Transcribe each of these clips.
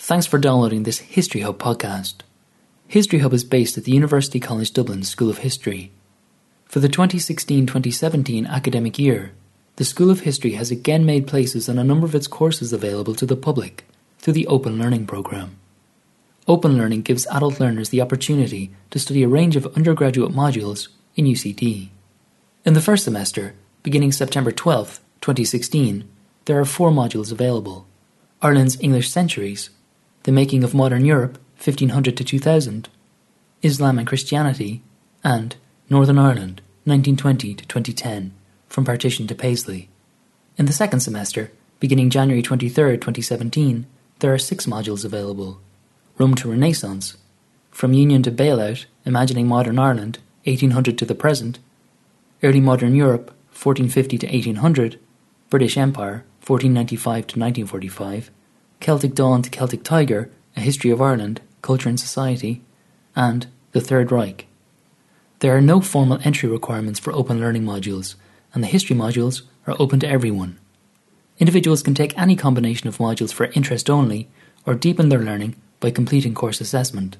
Thanks for downloading this History Hub podcast. History Hub is based at the University College Dublin School of History. For the 2016 2017 academic year, the School of History has again made places on a number of its courses available to the public through the Open Learning Programme. Open Learning gives adult learners the opportunity to study a range of undergraduate modules in UCD. In the first semester, beginning September 12, 2016, there are four modules available Ireland's English Centuries, The Making of Modern Europe, 1500 to 2000, Islam and Christianity, and Northern Ireland, 1920 to 2010, From Partition to Paisley. In the second semester, beginning January 23, 2017, there are six modules available. Rome to Renaissance, From Union to Bailout, Imagining Modern Ireland, 1800 to the Present, Early Modern Europe, 1450 to 1800, British Empire, 1495 to 1945, Celtic Dawn to Celtic Tiger, A History of Ireland, Culture and Society, and The Third Reich. There are no formal entry requirements for open learning modules, and the history modules are open to everyone. Individuals can take any combination of modules for interest only or deepen their learning by completing course assessment.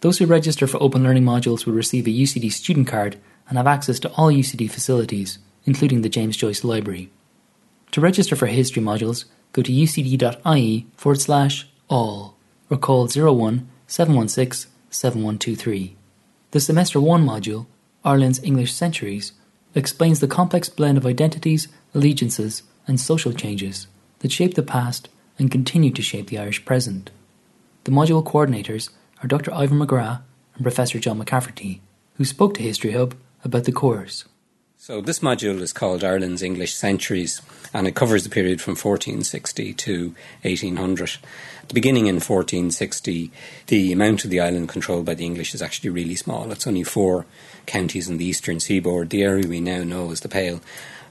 Those who register for open learning modules will receive a UCD student card and have access to all UCD facilities, including the James Joyce Library. To register for history modules, go to ucd.ie forward slash all or call 01 716 7123. The Semester 1 module, Ireland's English Centuries, explains the complex blend of identities, allegiances, and social changes that shape the past and continue to shape the Irish present. The module coordinators are Dr. Ivar McGrath and Professor John McCafferty, who spoke to History Hub about the course. So, this module is called Ireland's English Centuries, and it covers the period from 1460 to 1800. The Beginning in 1460, the amount of the island controlled by the English is actually really small. It's only four counties in the eastern seaboard, the area we now know as the Pale.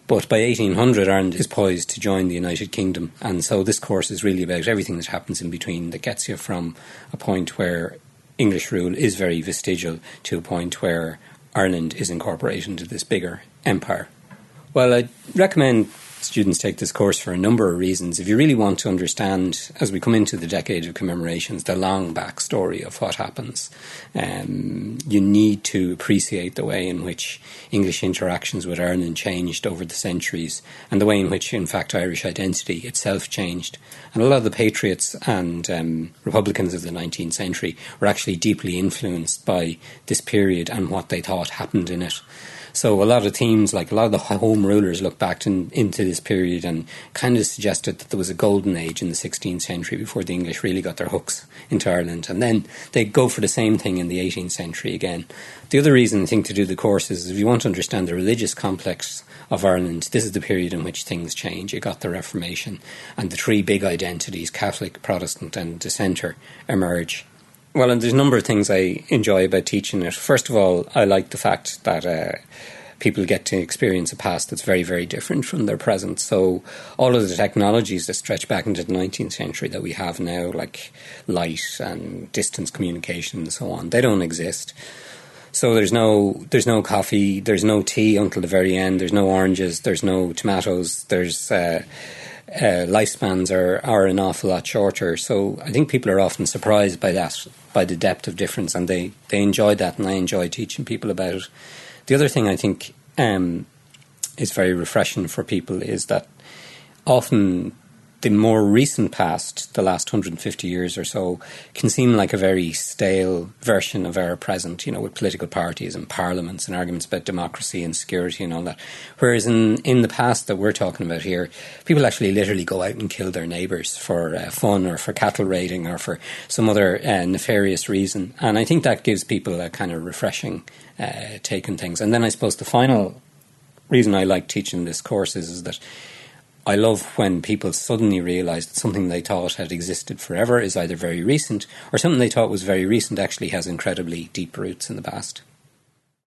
But by 1800, Ireland is poised to join the United Kingdom, and so this course is really about everything that happens in between that gets you from a point where English rule is very vestigial to a point where Ireland is incorporated into this bigger empire. Well, I recommend students take this course for a number of reasons. If you really want to understand, as we come into the decade of commemorations, the long backstory of what happens, um, you need to appreciate the way in which English interactions with Ireland changed over the centuries and the way in which, in fact, Irish identity itself changed. And a lot of the patriots and um, Republicans of the 19th century were actually deeply influenced by this period and what they thought happened in it. So a lot of teams, like a lot of the home rulers, look back in, into this period and kind of suggested that there was a golden age in the 16th century before the English really got their hooks into Ireland, and then they go for the same thing in the 18th century again. The other reason I think to do the course is if you want to understand the religious complex of Ireland, this is the period in which things change. You got the Reformation, and the three big identities Catholic, Protestant, and Dissenter emerge. Well, and there's a number of things I enjoy about teaching it. First of all, I like the fact that uh, people get to experience a past that's very, very different from their present. So, all of the technologies that stretch back into the 19th century that we have now, like light and distance communication and so on, they don't exist. So there's no there's no coffee, there's no tea until the very end. There's no oranges, there's no tomatoes, there's uh, uh, lifespans are, are an awful lot shorter. So I think people are often surprised by that, by the depth of difference, and they, they enjoy that, and I enjoy teaching people about it. The other thing I think um, is very refreshing for people is that often the more recent past, the last 150 years or so, can seem like a very stale version of our present, you know, with political parties and parliaments and arguments about democracy and security and all that. Whereas in, in the past that we're talking about here, people actually literally go out and kill their neighbours for uh, fun or for cattle raiding or for some other uh, nefarious reason. And I think that gives people a kind of refreshing uh, take on things. And then I suppose the final reason I like teaching this course is, is that I love when people suddenly realise that something they thought had existed forever is either very recent or something they thought was very recent actually has incredibly deep roots in the past.